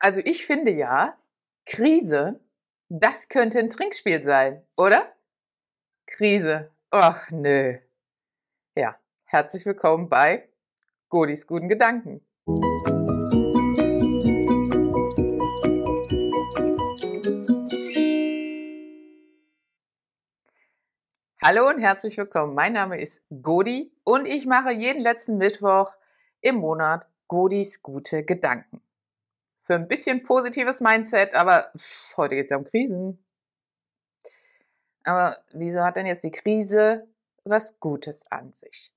Also ich finde ja, Krise, das könnte ein Trinkspiel sein, oder? Krise. Ach nö. Ja, herzlich willkommen bei Godis guten Gedanken. Hallo und herzlich willkommen. Mein Name ist Godi und ich mache jeden letzten Mittwoch im Monat Godis gute Gedanken. Für ein bisschen positives Mindset, aber pff, heute geht es ja um Krisen. Aber wieso hat denn jetzt die Krise was Gutes an sich?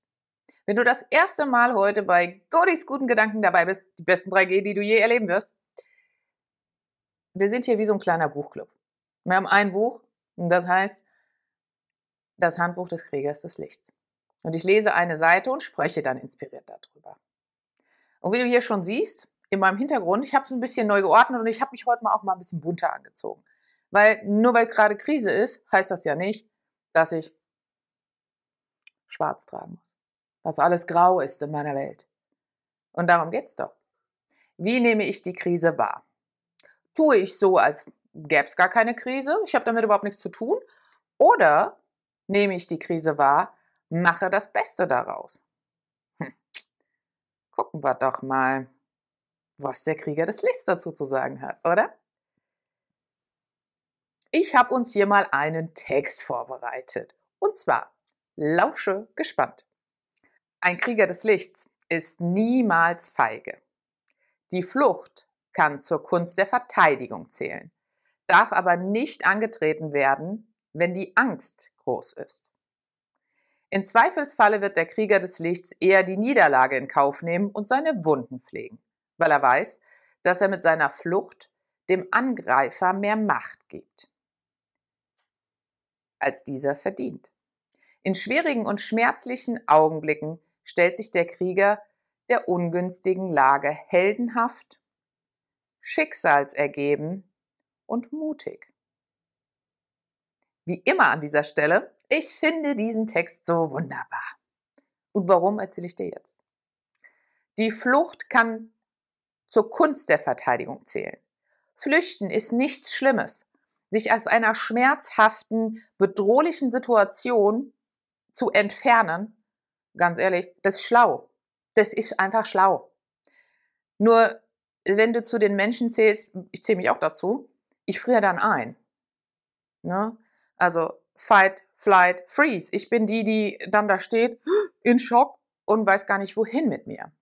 Wenn du das erste Mal heute bei Godis guten Gedanken dabei bist, die besten 3G, die du je erleben wirst, wir sind hier wie so ein kleiner Buchclub. Wir haben ein Buch und das heißt das Handbuch des Kriegers des Lichts. Und ich lese eine Seite und spreche dann inspiriert darüber. Und wie du hier schon siehst, in meinem Hintergrund, ich habe es ein bisschen neu geordnet und ich habe mich heute mal auch mal ein bisschen bunter angezogen. Weil nur weil gerade Krise ist, heißt das ja nicht, dass ich schwarz tragen muss. Dass alles grau ist in meiner Welt. Und darum geht es doch. Wie nehme ich die Krise wahr? Tue ich so, als gäbe es gar keine Krise, ich habe damit überhaupt nichts zu tun? Oder nehme ich die Krise wahr, mache das Beste daraus. Hm. Gucken wir doch mal, was der Krieger des Lichts dazu zu sagen hat, oder? Ich habe uns hier mal einen Text vorbereitet. Und zwar, lausche gespannt. Ein Krieger des Lichts ist niemals feige. Die Flucht kann zur Kunst der Verteidigung zählen, darf aber nicht angetreten werden, wenn die Angst groß ist. In Zweifelsfalle wird der Krieger des Lichts eher die Niederlage in Kauf nehmen und seine Wunden pflegen, weil er weiß, dass er mit seiner Flucht dem Angreifer mehr Macht gibt, als dieser verdient. In schwierigen und schmerzlichen Augenblicken stellt sich der Krieger der ungünstigen Lage heldenhaft, schicksalsergeben und mutig. Wie immer an dieser Stelle, ich finde diesen Text so wunderbar. Und warum erzähle ich dir jetzt? Die Flucht kann zur Kunst der Verteidigung zählen. Flüchten ist nichts Schlimmes. Sich aus einer schmerzhaften, bedrohlichen Situation zu entfernen, ganz ehrlich, das ist schlau. Das ist einfach schlau. Nur wenn du zu den Menschen zählst, ich zähle mich auch dazu, ich friere dann ein. Ne? Also Fight, Flight, Freeze. Ich bin die, die dann da steht, in Schock und weiß gar nicht, wohin mit mir.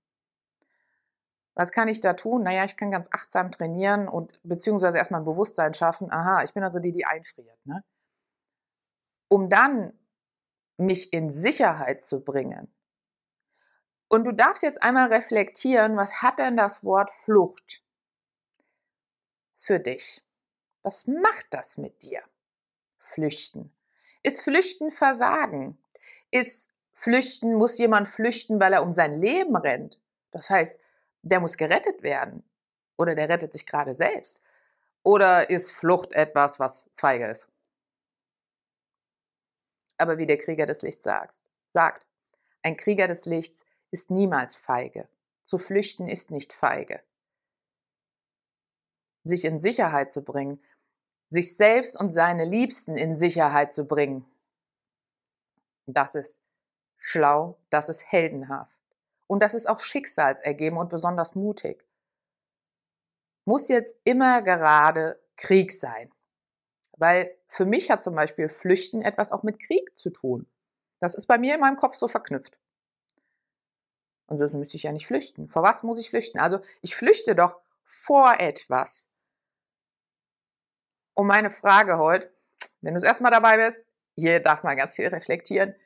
Was kann ich da tun? Naja, ich kann ganz achtsam trainieren und beziehungsweise erstmal ein Bewusstsein schaffen. Aha, ich bin also die, die einfriert. Ne? Um dann mich in Sicherheit zu bringen. Und du darfst jetzt einmal reflektieren, was hat denn das Wort Flucht für dich? Was macht das mit dir? Flüchten? Ist Flüchten Versagen? Ist Flüchten, muss jemand flüchten, weil er um sein Leben rennt? Das heißt, der muss gerettet werden. Oder der rettet sich gerade selbst. Oder ist Flucht etwas, was feige ist? Aber wie der Krieger des Lichts sagt, sagt, ein Krieger des Lichts ist niemals feige. Zu flüchten ist nicht feige. Sich in Sicherheit zu bringen, sich selbst und seine Liebsten in Sicherheit zu bringen. Das ist schlau, das ist heldenhaft. Und das ist auch schicksalsergeben und besonders mutig. Muss jetzt immer gerade Krieg sein. Weil für mich hat zum Beispiel Flüchten etwas auch mit Krieg zu tun. Das ist bei mir in meinem Kopf so verknüpft. Und sonst müsste ich ja nicht flüchten. Vor was muss ich flüchten? Also ich flüchte doch vor etwas. Und meine Frage heute, wenn du es erstmal dabei bist, hier darf man ganz viel reflektieren.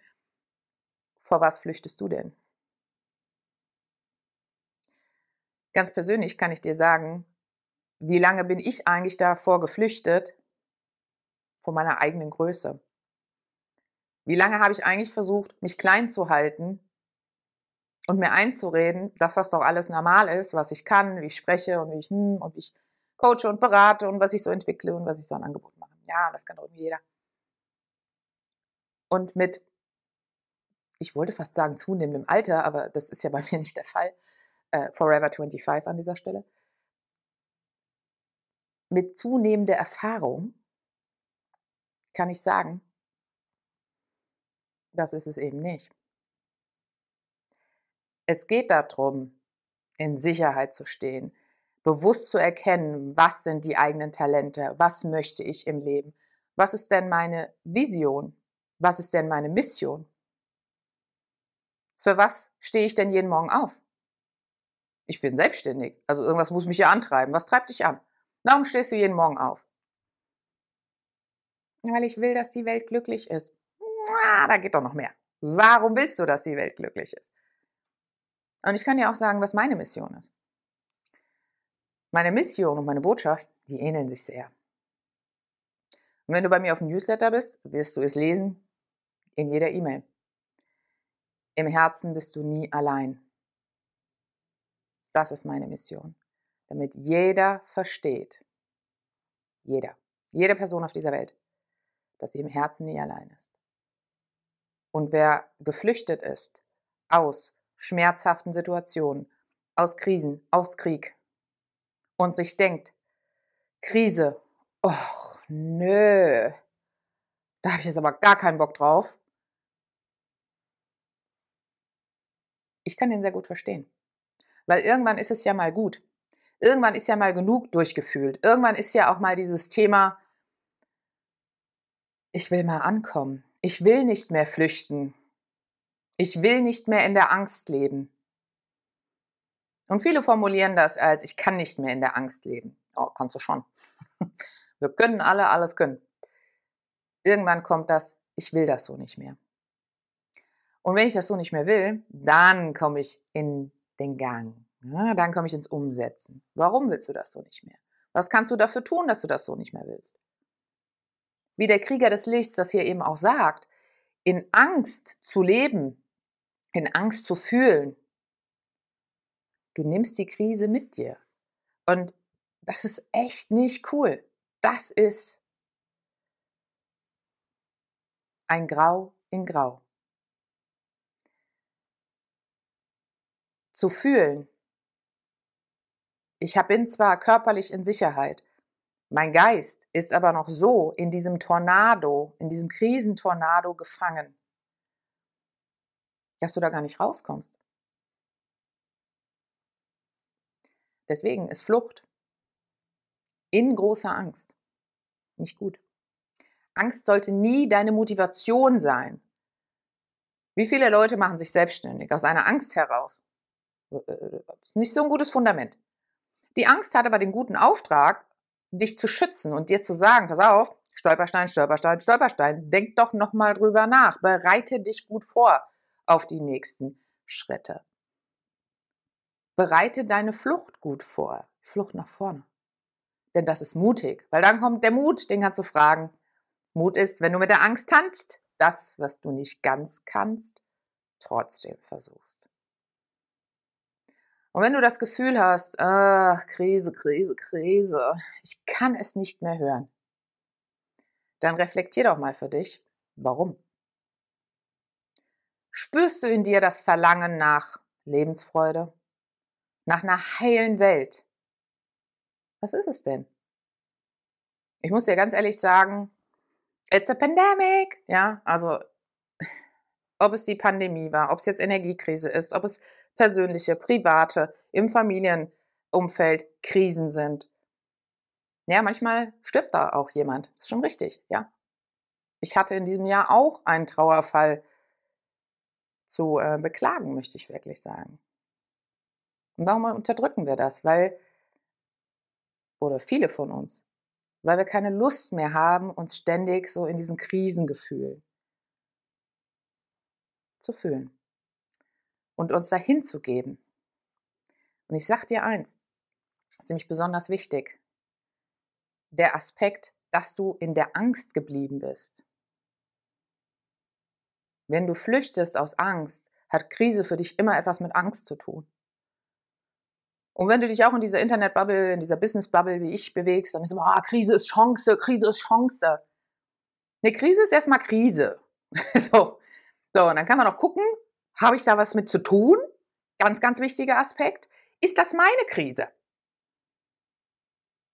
Vor was flüchtest du denn? Ganz persönlich kann ich dir sagen, wie lange bin ich eigentlich davor geflüchtet? Vor meiner eigenen Größe. Wie lange habe ich eigentlich versucht, mich klein zu halten und mir einzureden, dass das doch alles normal ist, was ich kann, wie ich spreche und wie ich hm, und wie ich coache und berate und was ich so entwickle und was ich so an Angeboten mache. Ja, das kann doch irgendwie jeder. Und mit, ich wollte fast sagen zunehmendem Alter, aber das ist ja bei mir nicht der Fall, äh, Forever 25 an dieser Stelle, mit zunehmender Erfahrung kann ich sagen, das ist es eben nicht. Es geht darum, in Sicherheit zu stehen, bewusst zu erkennen, was sind die eigenen Talente, was möchte ich im Leben, was ist denn meine Vision, was ist denn meine Mission, für was stehe ich denn jeden Morgen auf? Ich bin selbstständig, also irgendwas muss mich ja antreiben. Was treibt dich an? Warum stehst du jeden Morgen auf? Weil ich will, dass die Welt glücklich ist. Da geht doch noch mehr. Warum willst du, dass die Welt glücklich ist? Und ich kann dir auch sagen, was meine Mission ist. Meine Mission und meine Botschaft, die ähneln sich sehr. Und wenn du bei mir auf dem Newsletter bist, wirst du es lesen in jeder E-Mail. Im Herzen bist du nie allein. Das ist meine Mission, damit jeder versteht, jeder, jede Person auf dieser Welt, dass sie im Herzen nie allein ist. Und wer geflüchtet ist aus schmerzhaften Situationen, aus Krisen, aus Krieg und sich denkt, Krise, och, nö, da habe ich jetzt aber gar keinen Bock drauf. Ich kann den sehr gut verstehen. Weil irgendwann ist es ja mal gut. Irgendwann ist ja mal genug durchgefühlt. Irgendwann ist ja auch mal dieses Thema, ich will mal ankommen. Ich will nicht mehr flüchten. Ich will nicht mehr in der Angst leben. Und viele formulieren das als, ich kann nicht mehr in der Angst leben. Oh, kannst du schon. Wir können alle alles können. Irgendwann kommt das, ich will das so nicht mehr. Und wenn ich das so nicht mehr will, dann komme ich in den Gang. Ja, dann komme ich ins Umsetzen. Warum willst du das so nicht mehr? Was kannst du dafür tun, dass du das so nicht mehr willst? Wie der Krieger des Lichts das hier eben auch sagt, in Angst zu leben, in Angst zu fühlen. Du nimmst die Krise mit dir. Und das ist echt nicht cool. Das ist ein Grau in Grau. Zu fühlen. Ich bin zwar körperlich in Sicherheit, mein Geist ist aber noch so in diesem Tornado, in diesem Krisentornado gefangen, dass du da gar nicht rauskommst. Deswegen ist Flucht in großer Angst nicht gut. Angst sollte nie deine Motivation sein. Wie viele Leute machen sich selbstständig aus einer Angst heraus? Das ist nicht so ein gutes Fundament. Die Angst hat aber den guten Auftrag, dich zu schützen und dir zu sagen, pass auf, Stolperstein, Stolperstein, Stolperstein, denk doch nochmal drüber nach, bereite dich gut vor auf die nächsten Schritte. Bereite deine Flucht gut vor, Flucht nach vorne. Denn das ist mutig, weil dann kommt der Mut, den kannst du fragen. Mut ist, wenn du mit der Angst tanzt, das, was du nicht ganz kannst, trotzdem versuchst. Und wenn du das Gefühl hast, ach, Krise, Krise, Krise, ich kann es nicht mehr hören, dann reflektier doch mal für dich, warum. Spürst du in dir das Verlangen nach Lebensfreude, nach einer heilen Welt? Was ist es denn? Ich muss dir ganz ehrlich sagen, it's a pandemic. Ja, also ob es die Pandemie war, ob es jetzt Energiekrise ist, ob es persönliche, private, im Familienumfeld Krisen sind. Ja, manchmal stirbt da auch jemand. Ist schon richtig, ja. Ich hatte in diesem Jahr auch einen Trauerfall zu äh, beklagen, möchte ich wirklich sagen. Und warum unterdrücken wir das? Weil, oder viele von uns, weil wir keine Lust mehr haben, uns ständig so in diesen Krisengefühl zu fühlen und uns dahin zu geben. Und ich sage dir eins, das ist nämlich besonders wichtig. Der Aspekt, dass du in der Angst geblieben bist. Wenn du flüchtest aus Angst, hat Krise für dich immer etwas mit Angst zu tun. Und wenn du dich auch in dieser Internetbubble, in dieser Business-Bubble wie ich bewegst, dann ist immer, ah, Krise ist Chance, Krise ist Chance. Eine Krise ist erstmal Krise. so. so, und dann kann man auch gucken, habe ich da was mit zu tun? Ganz, ganz wichtiger Aspekt. Ist das meine Krise?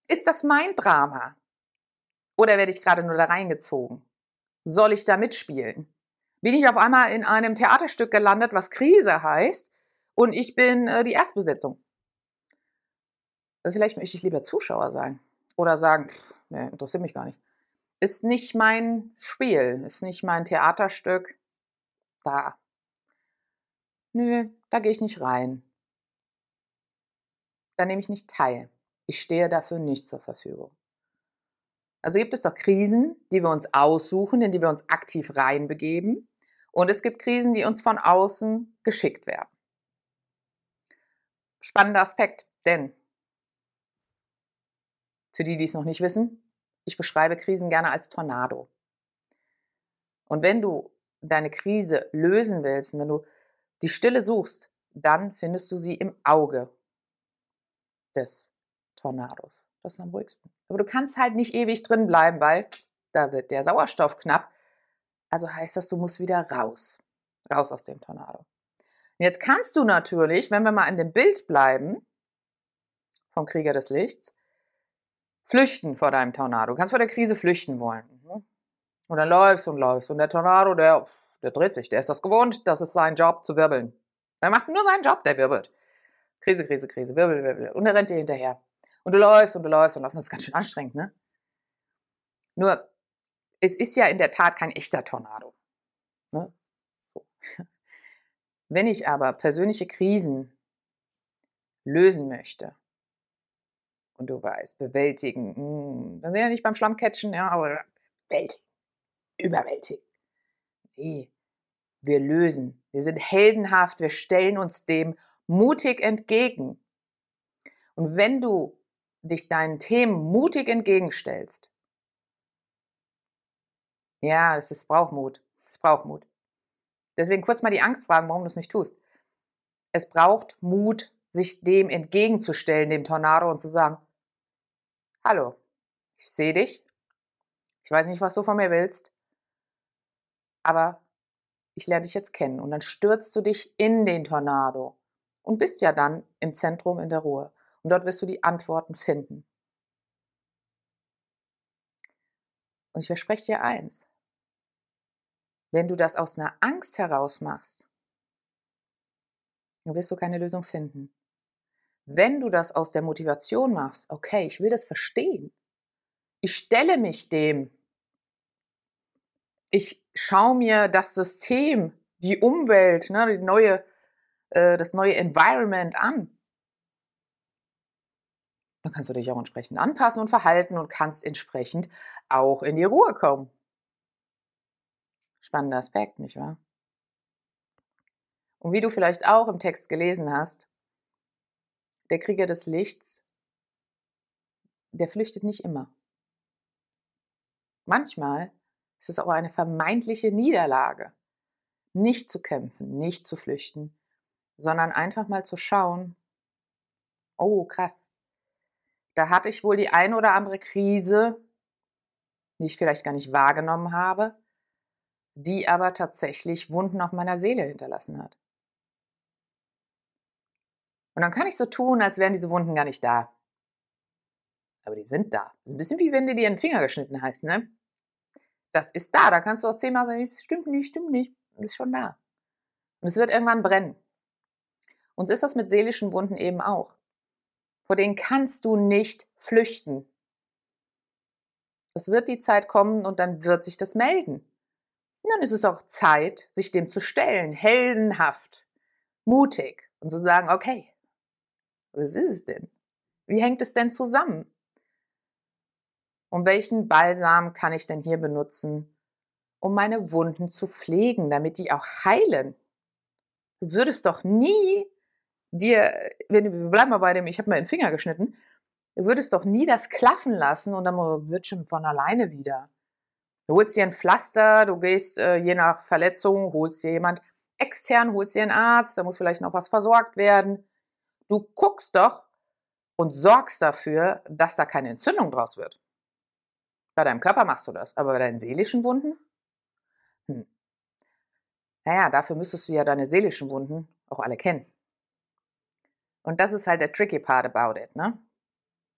Ist das mein Drama? Oder werde ich gerade nur da reingezogen? Soll ich da mitspielen? Bin ich auf einmal in einem Theaterstück gelandet, was Krise heißt, und ich bin äh, die Erstbesetzung? Vielleicht möchte ich lieber Zuschauer sein oder sagen, pff, nee, interessiert mich gar nicht. Ist nicht mein Spiel, ist nicht mein Theaterstück. Da. Nö, da gehe ich nicht rein. Da nehme ich nicht teil. Ich stehe dafür nicht zur Verfügung. Also gibt es doch Krisen, die wir uns aussuchen, in die wir uns aktiv reinbegeben. Und es gibt Krisen, die uns von außen geschickt werden. Spannender Aspekt, denn für die, die es noch nicht wissen, ich beschreibe Krisen gerne als Tornado. Und wenn du deine Krise lösen willst, wenn du die Stille suchst, dann findest du sie im Auge des Tornados. Das ist am ruhigsten. Aber du kannst halt nicht ewig drin bleiben, weil da wird der Sauerstoff knapp. Also heißt das, du musst wieder raus. Raus aus dem Tornado. Und jetzt kannst du natürlich, wenn wir mal in dem Bild bleiben, vom Krieger des Lichts, flüchten vor deinem Tornado. Du kannst vor der Krise flüchten wollen. Mhm. Und dann läufst und läufst. Und der Tornado, der, der dreht sich. Der ist das gewohnt. Das ist sein Job zu wirbeln. Er macht nur seinen Job, der wirbelt. Krise, Krise, Krise, wirbel, wirbel. Und er rennt dir hinterher. Und du läufst und du läufst und läufst. Das ist ganz schön anstrengend, ne? Nur, es ist ja in der Tat kein echter Tornado. Ne? Wenn ich aber persönliche Krisen lösen möchte, und du weißt, bewältigen. Hm, wir sind ja nicht beim Schlammcatchen, ja, aber bewältigen. Überwältigen. Nee, wir lösen. Wir sind heldenhaft, wir stellen uns dem mutig entgegen. Und wenn du dich deinen Themen mutig entgegenstellst, ja, es ist, braucht Mut. Es braucht Mut. Deswegen kurz mal die Angst fragen, warum du es nicht tust. Es braucht Mut, sich dem entgegenzustellen, dem Tornado und zu sagen, Hallo, ich sehe dich. Ich weiß nicht, was du von mir willst, aber ich lerne dich jetzt kennen. Und dann stürzt du dich in den Tornado und bist ja dann im Zentrum in der Ruhe. Und dort wirst du die Antworten finden. Und ich verspreche dir eins, wenn du das aus einer Angst heraus machst, dann wirst du keine Lösung finden. Wenn du das aus der Motivation machst, okay, ich will das verstehen. Ich stelle mich dem. Ich schaue mir das System, die Umwelt, ne, die neue, äh, das neue Environment an. Dann kannst du dich auch entsprechend anpassen und verhalten und kannst entsprechend auch in die Ruhe kommen. Spannender Aspekt, nicht wahr? Und wie du vielleicht auch im Text gelesen hast, der Krieger des Lichts, der flüchtet nicht immer. Manchmal ist es auch eine vermeintliche Niederlage, nicht zu kämpfen, nicht zu flüchten, sondern einfach mal zu schauen, oh krass, da hatte ich wohl die ein oder andere Krise, die ich vielleicht gar nicht wahrgenommen habe, die aber tatsächlich Wunden auf meiner Seele hinterlassen hat. Und dann kann ich so tun, als wären diese Wunden gar nicht da. Aber die sind da. Ist ein bisschen wie wenn dir einen Finger geschnitten hast, ne? Das ist da. Da kannst du auch zehnmal sagen, stimmt nicht, stimmt nicht. Ist schon da. Und es wird irgendwann brennen. Und so ist das mit seelischen Wunden eben auch. Vor denen kannst du nicht flüchten. Es wird die Zeit kommen und dann wird sich das melden. Und dann ist es auch Zeit, sich dem zu stellen, heldenhaft, mutig und zu sagen, okay, was ist es denn? Wie hängt es denn zusammen? Und welchen Balsam kann ich denn hier benutzen, um meine Wunden zu pflegen, damit die auch heilen? Du würdest doch nie dir, wenn wir bleiben mal bei dem, ich habe mir den Finger geschnitten, du würdest doch nie das klaffen lassen und dann wird schon von alleine wieder. Du holst dir ein Pflaster, du gehst äh, je nach Verletzung, holst dir jemand extern, holst dir einen Arzt, da muss vielleicht noch was versorgt werden. Du guckst doch und sorgst dafür, dass da keine Entzündung draus wird. Bei deinem Körper machst du das, aber bei deinen seelischen Wunden? Hm. Naja, dafür müsstest du ja deine seelischen Wunden auch alle kennen. Und das ist halt der tricky part about it, ne?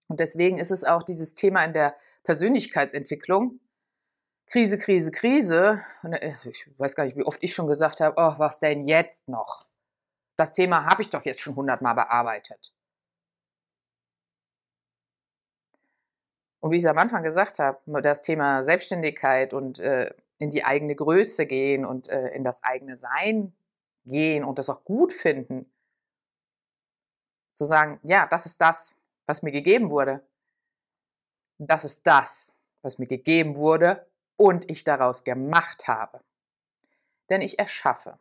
Und deswegen ist es auch dieses Thema in der Persönlichkeitsentwicklung. Krise, Krise, Krise. Und äh, ich weiß gar nicht, wie oft ich schon gesagt habe, oh, was denn jetzt noch? Das Thema habe ich doch jetzt schon hundertmal bearbeitet. Und wie ich es am Anfang gesagt habe, das Thema Selbstständigkeit und äh, in die eigene Größe gehen und äh, in das eigene Sein gehen und das auch gut finden. Zu sagen, ja, das ist das, was mir gegeben wurde. Das ist das, was mir gegeben wurde und ich daraus gemacht habe. Denn ich erschaffe.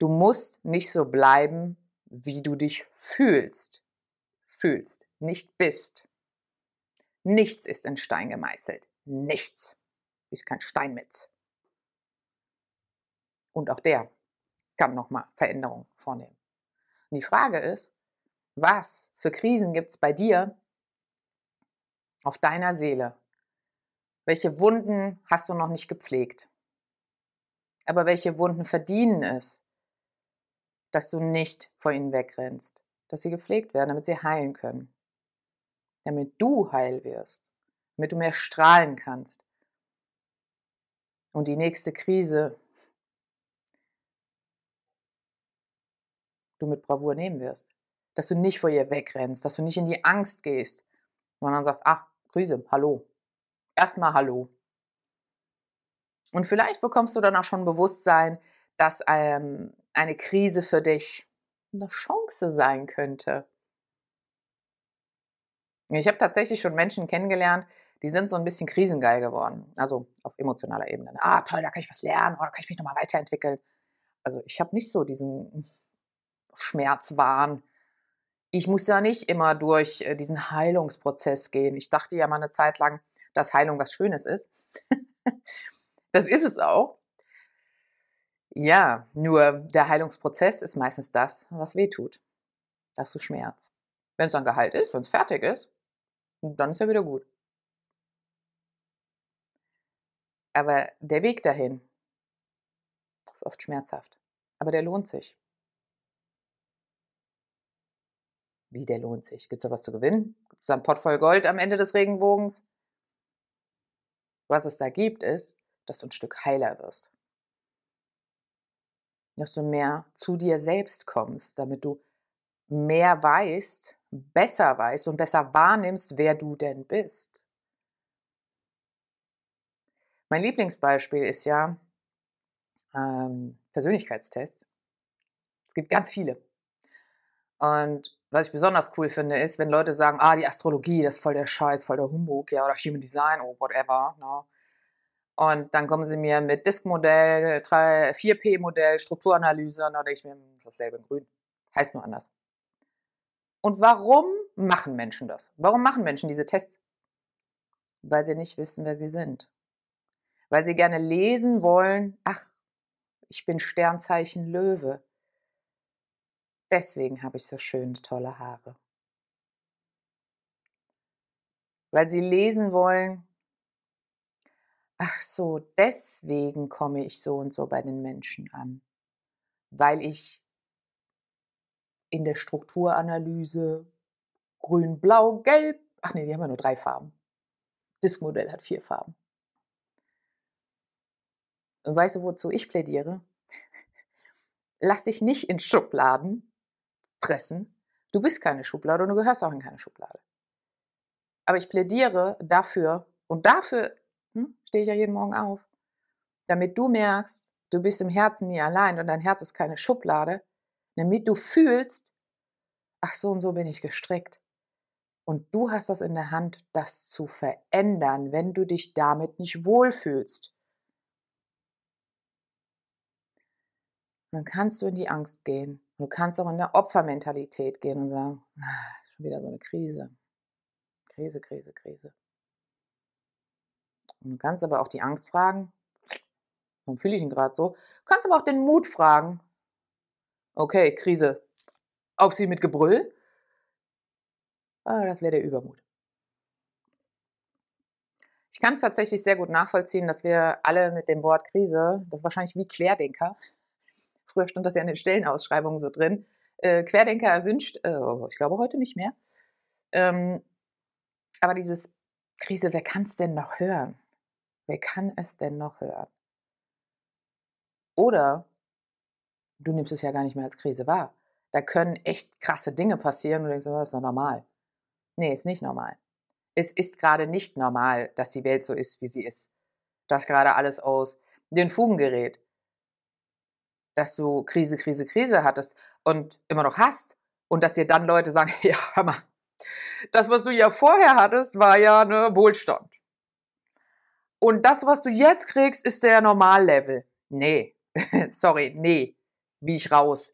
Du musst nicht so bleiben, wie du dich fühlst fühlst, nicht bist. Nichts ist in Stein gemeißelt. Nichts. Du bist kein Steinmetz. Und auch der kann nochmal Veränderungen vornehmen. Und die Frage ist, was für Krisen gibt es bei dir auf deiner Seele? Welche Wunden hast du noch nicht gepflegt? Aber welche Wunden verdienen es, dass du nicht vor ihnen wegrennst? Dass sie gepflegt werden, damit sie heilen können. Damit du heil wirst, damit du mehr strahlen kannst. Und die nächste Krise du mit Bravour nehmen wirst. Dass du nicht vor ihr wegrennst, dass du nicht in die Angst gehst, sondern sagst, ach, Krise, hallo. Erstmal hallo. Und vielleicht bekommst du dann auch schon Bewusstsein, dass ähm, eine Krise für dich eine Chance sein könnte. Ich habe tatsächlich schon Menschen kennengelernt, die sind so ein bisschen krisengeil geworden. Also auf emotionaler Ebene. Ah, toll, da kann ich was lernen, oder oh, kann ich mich nochmal weiterentwickeln. Also ich habe nicht so diesen Schmerzwahn. Ich muss ja nicht immer durch äh, diesen Heilungsprozess gehen. Ich dachte ja mal eine Zeit lang, dass Heilung was Schönes ist. das ist es auch. Ja, nur der Heilungsprozess ist meistens das, was weh tut. Das ist Schmerz. Wenn es dann geheilt ist, wenn es fertig ist, dann ist er wieder gut. Aber der Weg dahin ist oft schmerzhaft. Aber der lohnt sich. Wie der lohnt sich? Gibt es da was zu gewinnen? Gibt es ein Pott voll Gold am Ende des Regenbogens? Was es da gibt, ist, dass du ein Stück heiler wirst dass du mehr zu dir selbst kommst, damit du mehr weißt, besser weißt und besser wahrnimmst, wer du denn bist. Mein Lieblingsbeispiel ist ja ähm, Persönlichkeitstests. Es gibt ganz viele. Und was ich besonders cool finde, ist, wenn Leute sagen, ah, die Astrologie, das ist voll der Scheiß, voll der Humbug, ja, oder Human Design, oder whatever. No. Und dann kommen sie mir mit Disk-Modell, 4P-Modell, Strukturanalyse, und dann denke ich mir, ist dasselbe in grün. Heißt nur anders. Und warum machen Menschen das? Warum machen Menschen diese Tests? Weil sie nicht wissen, wer sie sind. Weil sie gerne lesen wollen, ach, ich bin Sternzeichen Löwe. Deswegen habe ich so schöne, tolle Haare. Weil sie lesen wollen, ach so, deswegen komme ich so und so bei den Menschen an, weil ich in der Strukturanalyse grün, blau, gelb, ach nee, die haben ja nur drei Farben. Das Modell hat vier Farben. Und weißt du, wozu ich plädiere? Lass dich nicht in Schubladen pressen. Du bist keine Schublade und du gehörst auch in keine Schublade. Aber ich plädiere dafür, und dafür hm? Stehe ich ja jeden Morgen auf. Damit du merkst, du bist im Herzen nie allein und dein Herz ist keine Schublade. Damit du fühlst, ach so und so bin ich gestrickt. Und du hast das in der Hand, das zu verändern, wenn du dich damit nicht wohlfühlst. Dann kannst du in die Angst gehen. Du kannst auch in der Opfermentalität gehen und sagen, ah, schon wieder so eine Krise. Krise, Krise, Krise. Und du kannst aber auch die Angst fragen, warum fühle ich ihn gerade so? Du kannst aber auch den Mut fragen. Okay, Krise, auf sie mit Gebrüll. Ah, das wäre der Übermut. Ich kann es tatsächlich sehr gut nachvollziehen, dass wir alle mit dem Wort Krise, das ist wahrscheinlich wie Querdenker, früher stand das ja in den Stellenausschreibungen so drin, äh, Querdenker erwünscht. Äh, ich glaube heute nicht mehr. Ähm, aber dieses Krise, wer kann es denn noch hören? Wer kann es denn noch hören? Oder du nimmst es ja gar nicht mehr als Krise wahr. Da können echt krasse Dinge passieren und du denkst, oh, das ist doch normal. Nee, ist nicht normal. Es ist gerade nicht normal, dass die Welt so ist, wie sie ist. Dass gerade alles aus den Fugen gerät. Dass du Krise, Krise, Krise hattest und immer noch hast. Und dass dir dann Leute sagen, ja, hör mal, das, was du ja vorher hattest, war ja ne, Wohlstand. Und das, was du jetzt kriegst, ist der Normallevel. Nee, sorry, nee, wie ich raus.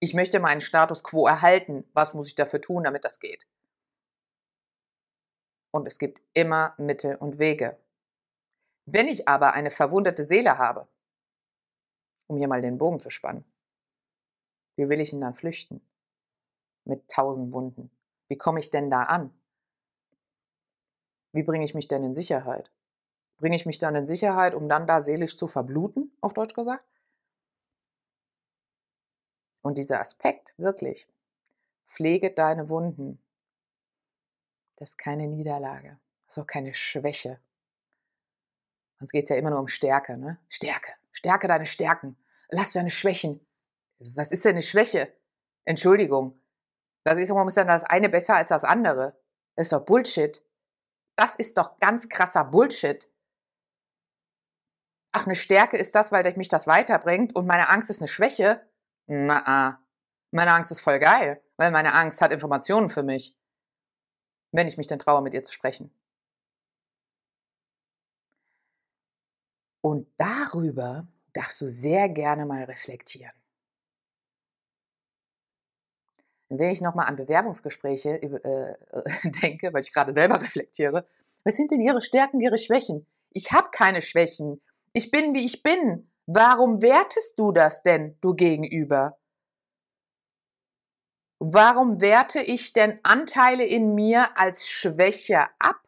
Ich möchte meinen Status quo erhalten. Was muss ich dafür tun, damit das geht? Und es gibt immer Mittel und Wege. Wenn ich aber eine verwundete Seele habe, um hier mal den Bogen zu spannen, wie will ich ihn dann flüchten? Mit tausend Wunden. Wie komme ich denn da an? Wie bringe ich mich denn in Sicherheit? Bringe ich mich dann in Sicherheit, um dann da seelisch zu verbluten, auf Deutsch gesagt? Und dieser Aspekt, wirklich, pflege deine Wunden. Das ist keine Niederlage, das ist auch keine Schwäche. Sonst geht es ja immer nur um Stärke, ne? Stärke, stärke deine Stärken, lass deine Schwächen. Was ist denn eine Schwäche? Entschuldigung. Was ist, warum ist denn das eine besser als das andere? Das ist doch Bullshit. Das ist doch ganz krasser Bullshit. Ach, eine Stärke ist das, weil mich das weiterbringt und meine Angst ist eine Schwäche. Na, ah. meine Angst ist voll geil, weil meine Angst hat Informationen für mich, wenn ich mich denn traue, mit ihr zu sprechen. Und darüber darfst du sehr gerne mal reflektieren. Wenn ich nochmal an Bewerbungsgespräche äh, denke, weil ich gerade selber reflektiere, was sind denn Ihre Stärken, Ihre Schwächen? Ich habe keine Schwächen. Ich bin, wie ich bin. Warum wertest du das denn, du Gegenüber? Warum werte ich denn Anteile in mir als Schwäche ab?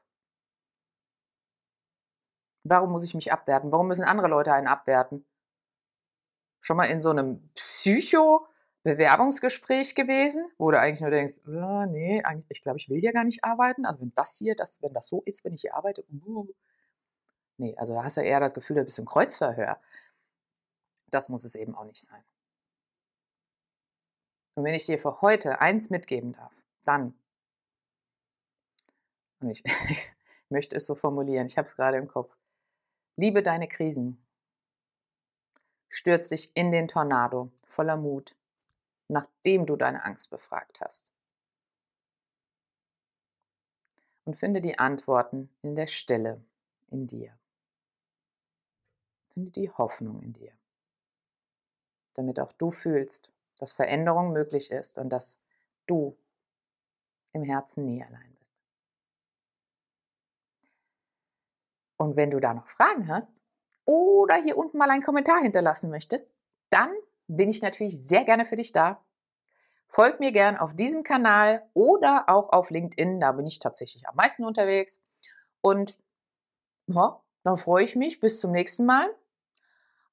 Warum muss ich mich abwerten? Warum müssen andere Leute einen abwerten? Schon mal in so einem Psycho- Bewerbungsgespräch gewesen, wo du eigentlich nur denkst, oh, nee, eigentlich, ich glaube, ich will hier gar nicht arbeiten. Also wenn das hier, das, wenn das so ist, wenn ich hier arbeite, uh, nee, also da hast du eher das Gefühl, du bist im Kreuzverhör. Das muss es eben auch nicht sein. Und wenn ich dir für heute eins mitgeben darf, dann, und ich, ich möchte es so formulieren, ich habe es gerade im Kopf, liebe deine Krisen, stürz dich in den Tornado voller Mut, nachdem du deine Angst befragt hast. Und finde die Antworten in der Stille in dir. Finde die Hoffnung in dir, damit auch du fühlst, dass Veränderung möglich ist und dass du im Herzen nie allein bist. Und wenn du da noch Fragen hast oder hier unten mal einen Kommentar hinterlassen möchtest, dann bin ich natürlich sehr gerne für dich da. Folg mir gern auf diesem Kanal oder auch auf LinkedIn, da bin ich tatsächlich am meisten unterwegs. Und ja, dann freue ich mich. Bis zum nächsten Mal.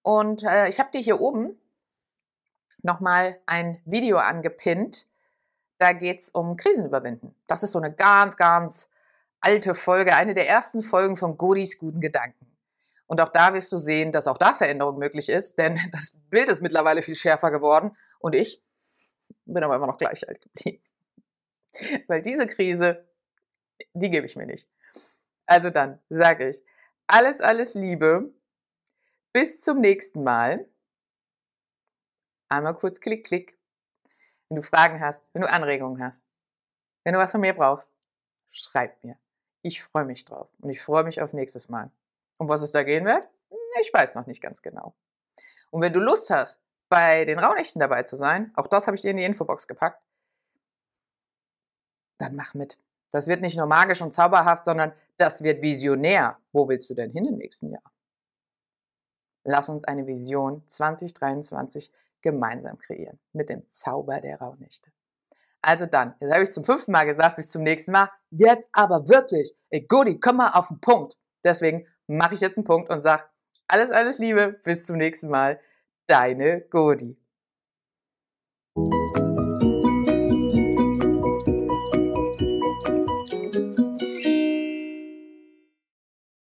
Und äh, ich habe dir hier oben nochmal ein Video angepinnt. Da geht es um Krisen überwinden. Das ist so eine ganz, ganz alte Folge, eine der ersten Folgen von Godis guten Gedanken. Und auch da wirst du sehen, dass auch da Veränderung möglich ist, denn das Bild ist mittlerweile viel schärfer geworden und ich bin aber immer noch gleich alt geblieben. Weil diese Krise, die gebe ich mir nicht. Also dann sage ich, alles, alles Liebe. Bis zum nächsten Mal. Einmal kurz klick, klick. Wenn du Fragen hast, wenn du Anregungen hast, wenn du was von mir brauchst, schreib mir. Ich freue mich drauf und ich freue mich auf nächstes Mal. Um was es da gehen wird? Ich weiß noch nicht ganz genau. Und wenn du Lust hast, bei den Raunächten dabei zu sein, auch das habe ich dir in die Infobox gepackt, dann mach mit. Das wird nicht nur magisch und zauberhaft, sondern das wird visionär. Wo willst du denn hin im nächsten Jahr? Lass uns eine Vision 2023 gemeinsam kreieren mit dem Zauber der Rauhnächte. Also dann, jetzt habe ich zum fünften Mal gesagt, bis zum nächsten Mal. Jetzt aber wirklich, ey Goody, komm mal auf den Punkt. Deswegen mache ich jetzt einen Punkt und sage, alles, alles Liebe, bis zum nächsten Mal, deine Godi.